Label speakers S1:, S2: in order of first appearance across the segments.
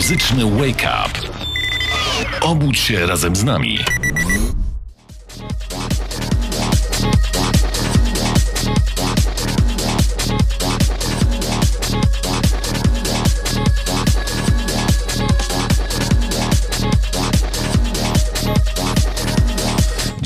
S1: Muzyczny wake up. Obudź się razem z nami.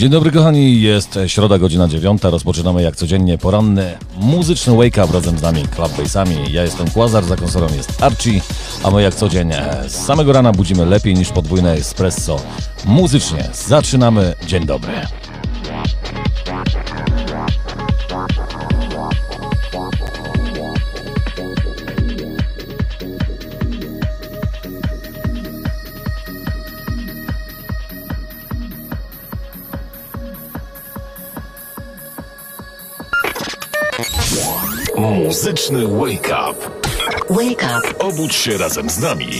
S2: Dzień dobry kochani, jest środa, godzina dziewiąta. Rozpoczynamy jak codziennie poranny muzyczny wake up razem z nami Club Bassami. Ja jestem Kłazar, za konsolą jest Archie, a my jak codziennie z samego rana budzimy lepiej niż podwójne espresso. Muzycznie zaczynamy. Dzień dobry.
S1: Muzyczny wake up.
S3: Wake up.
S1: Obudź się razem z nami.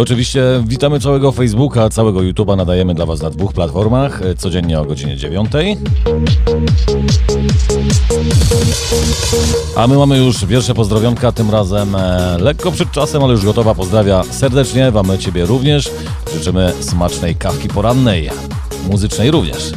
S2: Oczywiście witamy całego Facebooka, całego YouTube'a nadajemy dla Was na dwóch platformach, e, codziennie o godzinie 9. A my mamy już pierwsze pozdrowionka, tym razem e, lekko przed czasem, ale już gotowa. Pozdrawia serdecznie, Wamy Ciebie również. Życzymy smacznej kawki porannej, muzycznej również.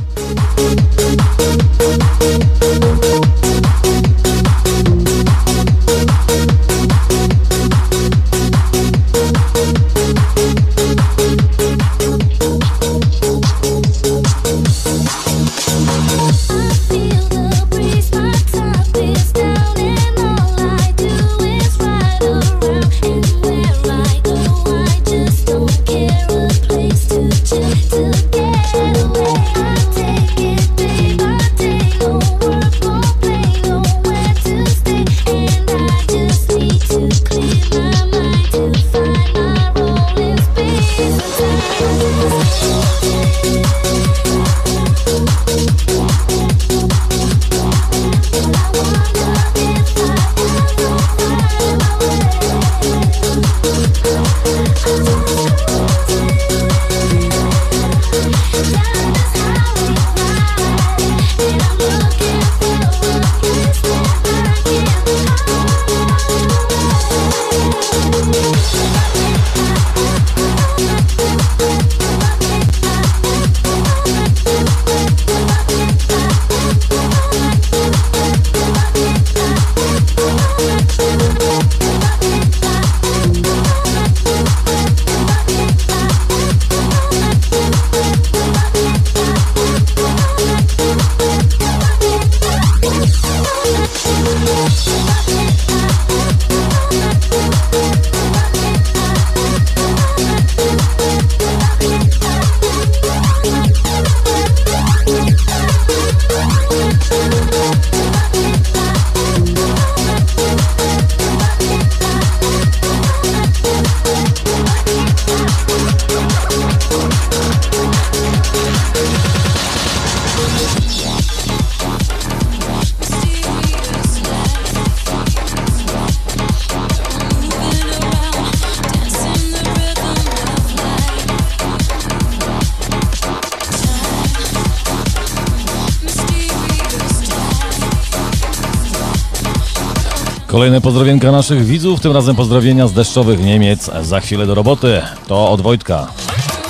S2: Kolejne pozdrowienka naszych widzów, tym razem pozdrowienia z deszczowych Niemiec. Za chwilę do roboty. To od Wojtka.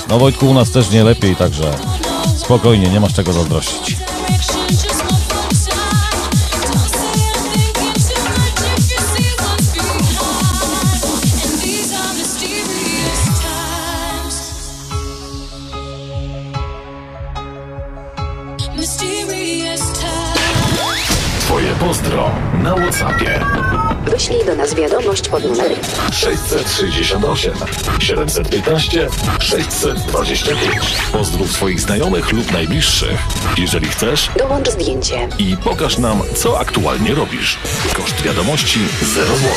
S2: No Wojtku, u nas też nie lepiej, także spokojnie, nie masz czego zazdrościć.
S3: Wiadomość pod numerem
S4: 668 715 625. Pozdrów swoich znajomych lub najbliższych. Jeżeli chcesz
S3: Dołącz zdjęcie.
S4: i pokaż nam, co aktualnie robisz. Koszt wiadomości 0 zł.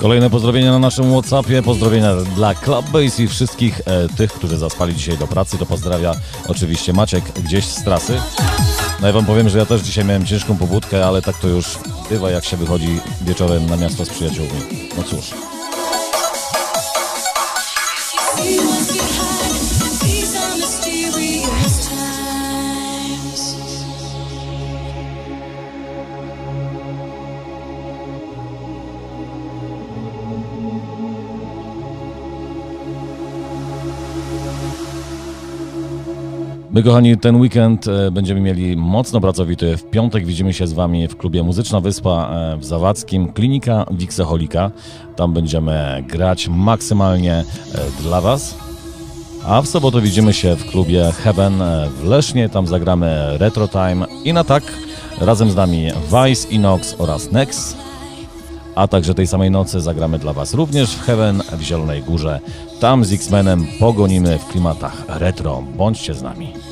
S1: Kolejne pozdrowienia na naszym Whatsappie, pozdrowienia dla Clubbase i wszystkich e, tych, którzy zaspali dzisiaj do pracy. To pozdrawia oczywiście Maciek gdzieś z trasy. No ja wam powiem, że ja też dzisiaj miałem ciężką pobudkę, ale tak to już bywa, jak się wychodzi wieczorem na miasto z przyjaciółmi. No cóż. My, kochani, ten weekend e, będziemy mieli mocno pracowity. W piątek widzimy się z Wami w klubie Muzyczna Wyspa e, w Zawadzkim, klinika Wikseholika. Tam będziemy grać maksymalnie e, dla Was. A w sobotę widzimy się w klubie Heaven w Lesznie. Tam zagramy Retro Time i na tak razem z nami Vice, Inox oraz Nex. A także tej samej nocy zagramy dla Was również w Heaven w Zielonej Górze. Tam z X-Menem pogonimy w klimatach retro. Bądźcie z nami.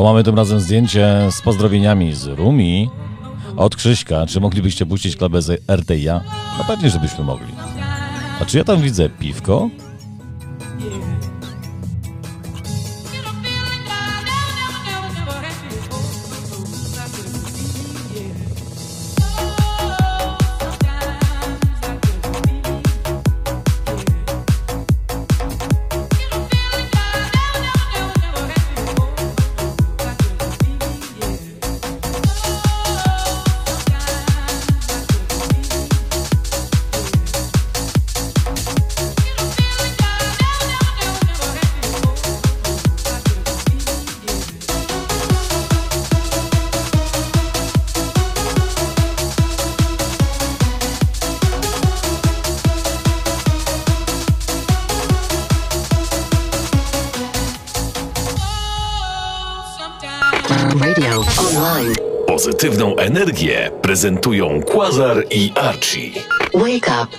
S1: To mamy tym razem zdjęcie z pozdrowieniami z Rumi od Krzyśka. Czy moglibyście puścić klubę z RTIA? No pewnie, żebyśmy mogli. A czy ja tam widzę piwko?
S4: Energię prezentują Quasar i Archie.
S3: Wake up.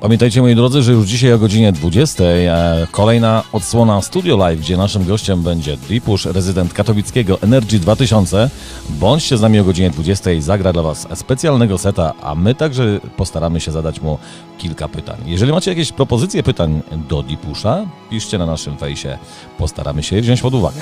S1: Pamiętajcie moi drodzy, że już dzisiaj o godzinie 20 e, kolejna odsłona Studio Live, gdzie naszym gościem będzie Dipusz, rezydent katowickiego Energy 2000. Bądźcie z nami o godzinie 20, zagra dla Was specjalnego seta, a my także postaramy się zadać mu kilka pytań. Jeżeli macie jakieś propozycje pytań do Dipusza, piszcie na naszym fejsie, postaramy się je wziąć pod uwagę.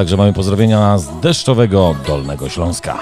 S1: Także mamy pozdrowienia z deszczowego Dolnego Śląska.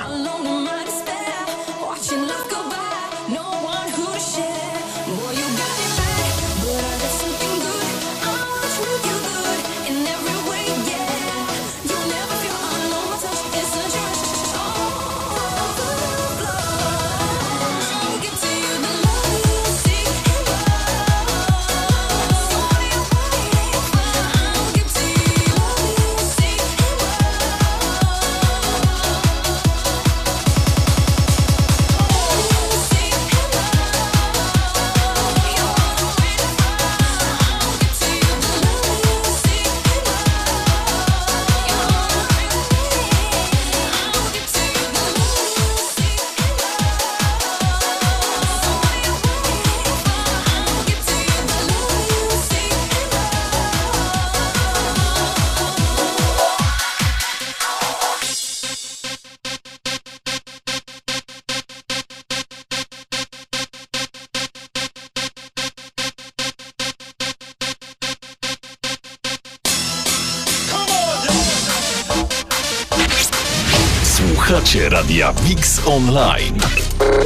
S4: Wix Online.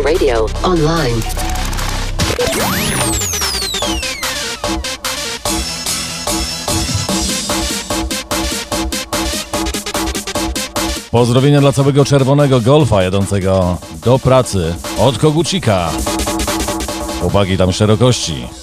S3: Radio online.
S1: Pozdrowienia dla całego czerwonego golfa jadącego do pracy od Kogucika. Chłopaki tam szerokości.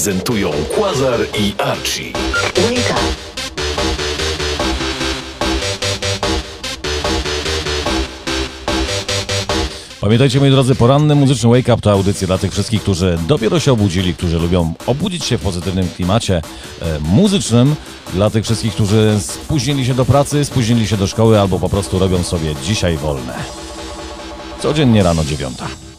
S4: Prezentują Quasar i Archie.
S3: Wake up.
S1: Pamiętajcie moi drodzy, poranny muzyczny Wake Up to audycja dla tych wszystkich, którzy dopiero się obudzili, którzy lubią obudzić się w pozytywnym klimacie e, muzycznym, dla tych wszystkich, którzy spóźnili się do pracy, spóźnili się do szkoły albo po prostu robią sobie dzisiaj wolne. Codziennie rano dziewiąta.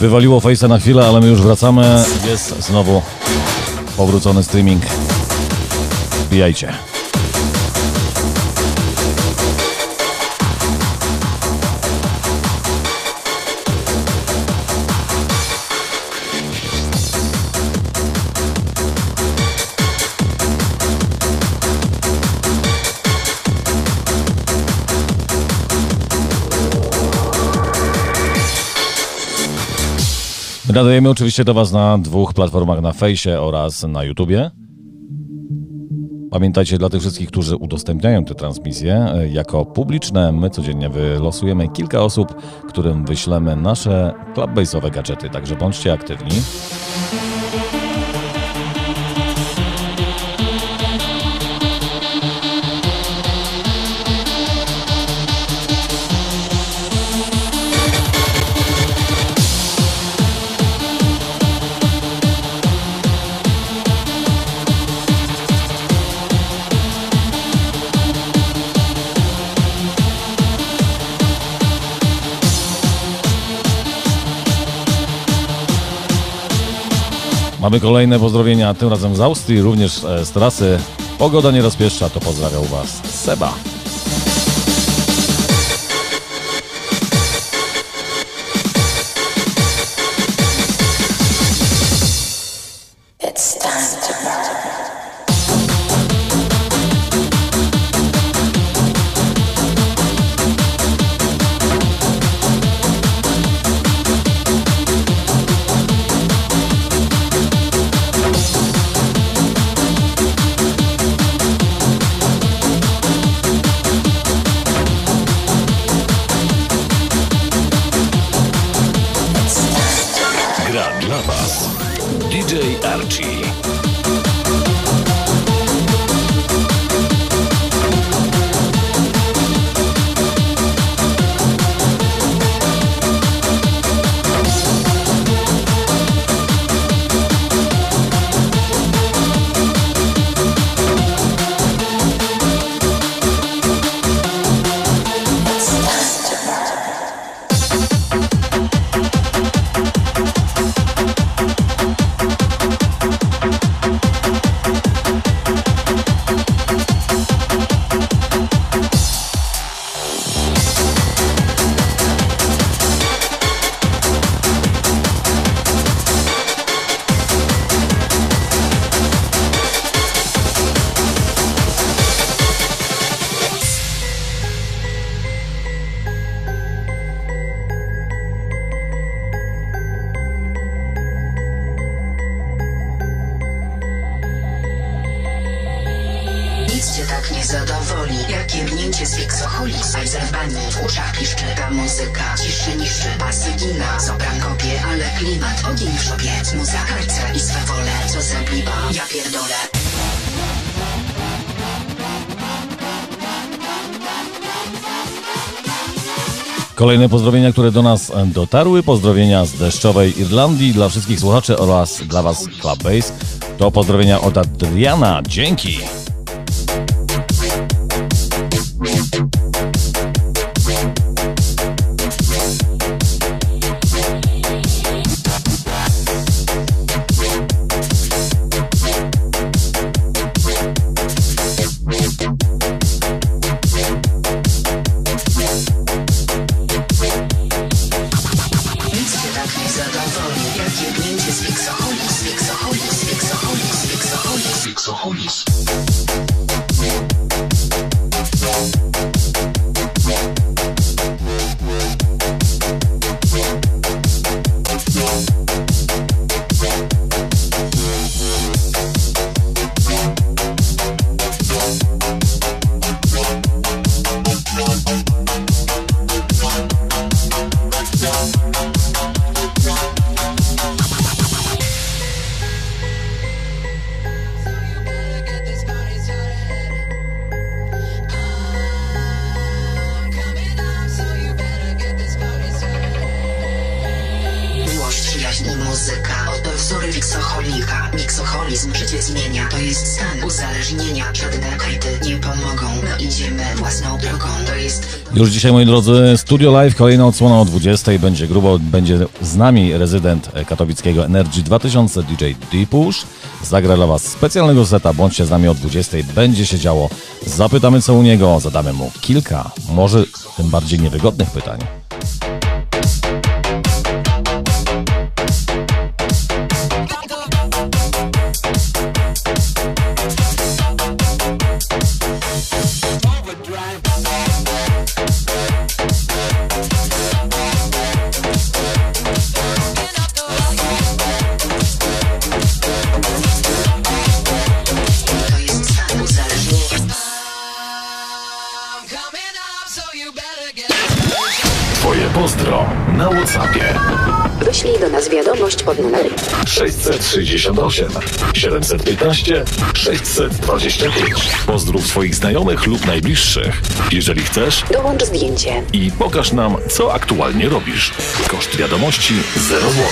S1: Wywaliło Face'a na chwilę, ale my już wracamy. Jest znowu powrócony streaming. Wbijajcie. Nadajemy oczywiście do Was na dwóch platformach, na Fejsie oraz na YouTubie. Pamiętajcie, dla tych wszystkich, którzy udostępniają te transmisje jako publiczne, my codziennie wylosujemy kilka osób, którym wyślemy nasze clubbase'owe gadżety, także bądźcie aktywni. Mamy kolejne pozdrowienia, tym razem z Austrii, również e, z trasy. Pogoda nie rozpieszcza, to pozdrawiał Was Seba.
S5: Klimat, ogień w szopie, muza i swawole, co zempliwa, ja pierdolę.
S1: Kolejne pozdrowienia, które do nas dotarły. Pozdrowienia z deszczowej Irlandii dla wszystkich słuchaczy oraz dla Was Clubbase. To pozdrowienia od Adriana. Dzięki. Już dzisiaj, moi drodzy, Studio Live, kolejna odsłona o 20. Będzie grubo, będzie z nami rezydent katowickiego Energy 2000 DJ D-Push. Zagra dla Was specjalnego seta, bądźcie z nami o 20. Będzie się działo. Zapytamy co u niego, zadamy mu kilka, może tym bardziej niewygodnych pytań.
S6: Whatsappie
S5: Wyślij do nas wiadomość pod numerem
S6: 668 715 625. Pozdrów swoich znajomych lub najbliższych. Jeżeli chcesz
S5: Dołącz zdjęcie.
S6: i pokaż nam, co aktualnie robisz. Koszt wiadomości 0 zł.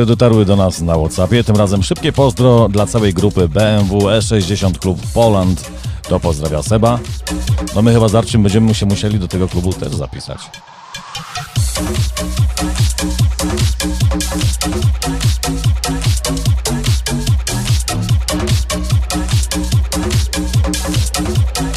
S1: Które dotarły do nas na Whatsappie. Tym razem szybkie pozdro dla całej grupy BMW E60 Klub Poland. To pozdrawia Seba. No my chyba z Arczym będziemy się musieli do tego klubu też zapisać.
S7: Making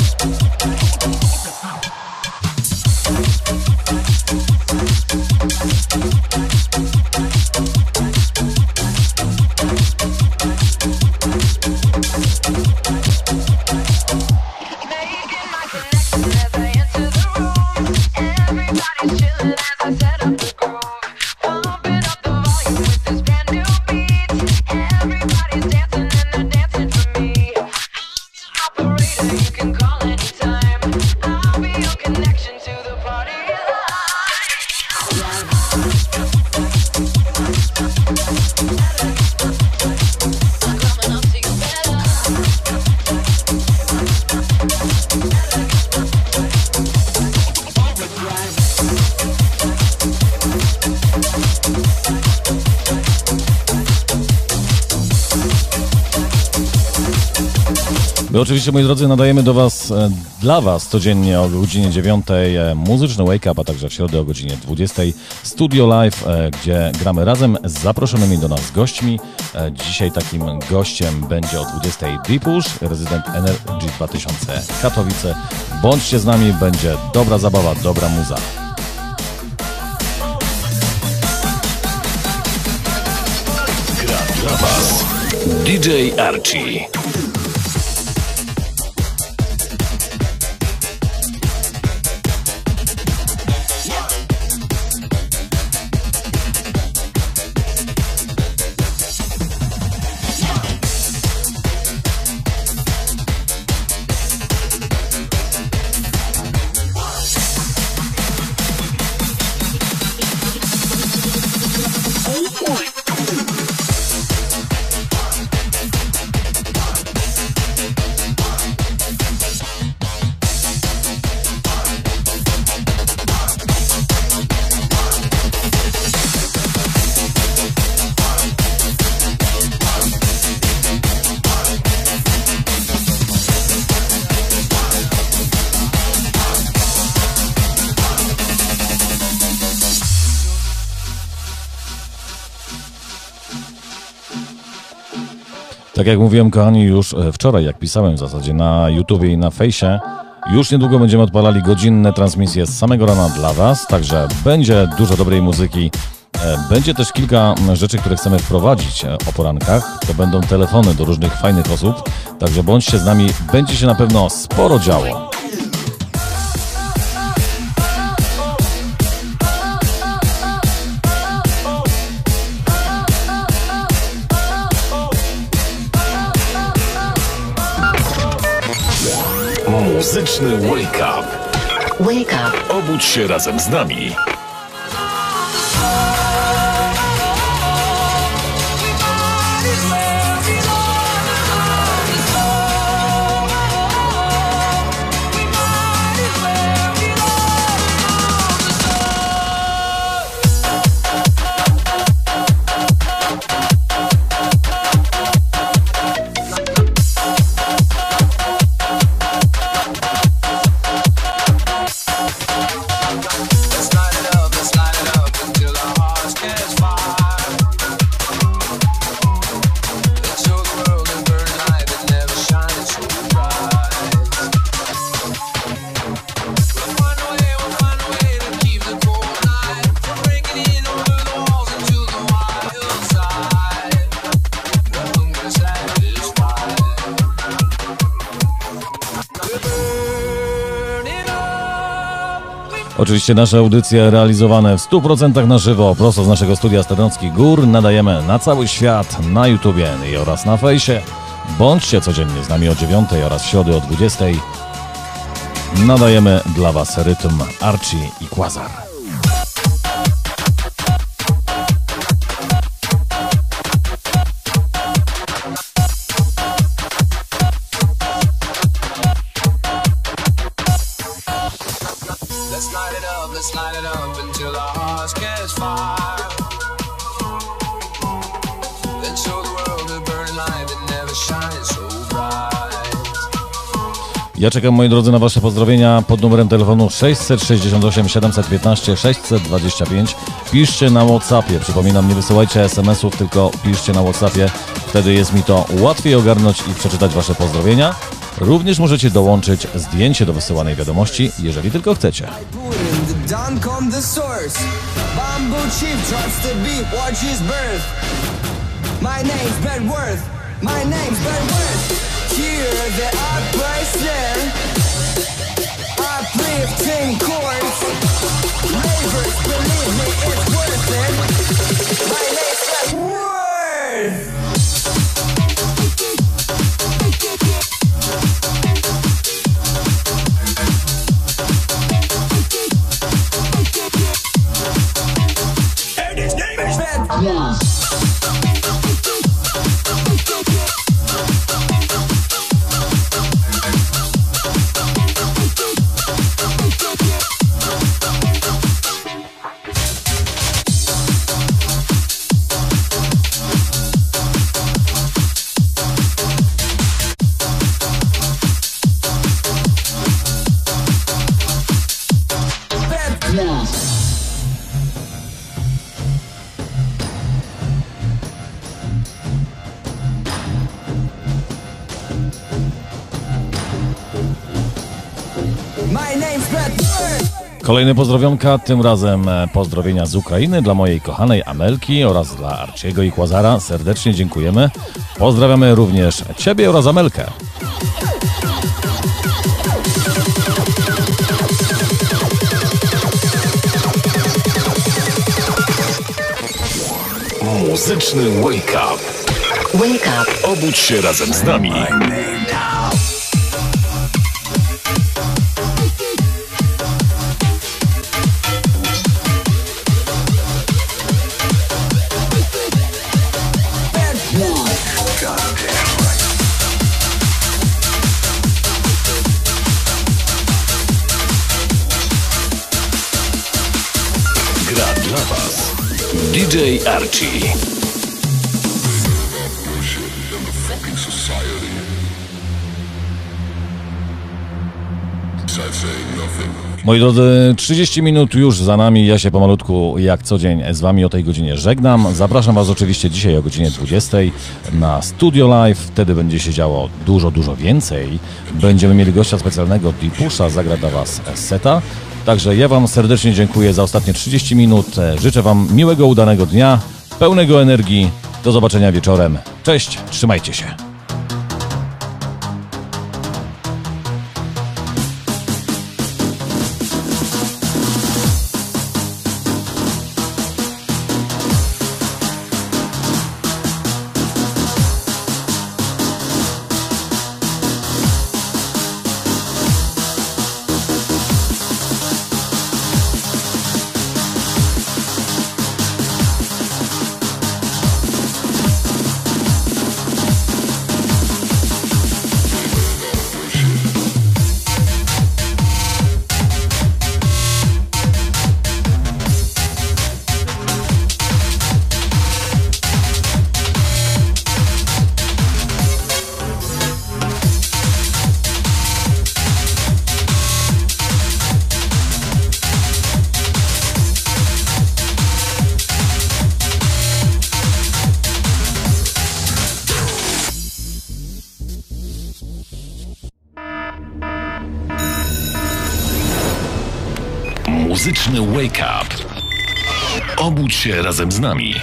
S7: My
S1: oczywiście, moi drodzy, nadajemy do Was, e, dla Was codziennie o godzinie 9 e, muzyczny wake up, a także w środę o godzinie 20 Studio Live, e, gdzie gramy razem z zaproszonymi do nas gośćmi. Dzisiaj takim gościem będzie o 20 Deepush, rezydent Energy 2000 Katowice. Bądźcie z nami, będzie dobra zabawa, dobra muza.
S6: Gra dla Was DJ Archie.
S1: Tak jak mówiłem, kochani, już e, wczoraj, jak pisałem w zasadzie na YouTubie i na fejsie, już niedługo będziemy odpalali godzinne transmisje z samego rana dla Was, także będzie dużo dobrej muzyki. E, Będzie też kilka rzeczy, które chcemy wprowadzić e, o porankach. To będą telefony do różnych fajnych osób, także bądźcie z nami, będzie się na pewno sporo działo.
S6: Muzyczny Wake Up.
S3: Wake up.
S6: Obudź się razem z nami.
S1: Oczywiście nasze audycje realizowane w 100% na żywo, prosto z naszego studia Stadronskich Gór, nadajemy na cały świat, na YouTubie i oraz na fejsie. Bądźcie codziennie z nami o 9 oraz w środę o 20. Nadajemy dla Was rytm Archie i Quasar. Ja czekam, moi drodzy, na Wasze pozdrowienia pod numerem telefonu 668 715 625. Piszcie na WhatsAppie. Przypominam, nie wysyłajcie SMS-ów, tylko piszcie na WhatsAppie. Wtedy jest mi to łatwiej ogarnąć i przeczytać Wasze pozdrowienia. Również możecie dołączyć zdjęcie do wysyłanej wiadomości, jeżeli tylko chcecie.
S8: My name's Ben Worth. My name's Ben Worth. Here the uprising. Uplifting chords. Neighbors, believe me, it's worth it. My name's Worth. Worth.
S1: Kolejny pozdrowionka, tym razem e, pozdrowienia z Ukrainy dla mojej kochanej Amelki oraz dla Arciego i Kłazara. Serdecznie dziękujemy. Pozdrawiamy również Ciebie oraz Amelkę.
S6: Muzyczny Wake Up.
S3: Wake up.
S6: Obudź się razem z nami. DJ Archie.
S1: Moi drodzy, 30 minut już za nami. Ja się pomalutku, jak co dzień, z Wami o tej godzinie żegnam. Zapraszam Was oczywiście dzisiaj o godzinie 20 na Studio Live. Wtedy będzie się działo dużo, dużo więcej. Będziemy mieli gościa specjalnego, Deepusha, zagra dla Was seta. Także ja Wam serdecznie dziękuję za ostatnie 30 minut. Życzę Wam miłego, udanego dnia, pełnego energii. Do zobaczenia wieczorem. Cześć, trzymajcie się.
S4: Wake up. Obudź się razem z nami.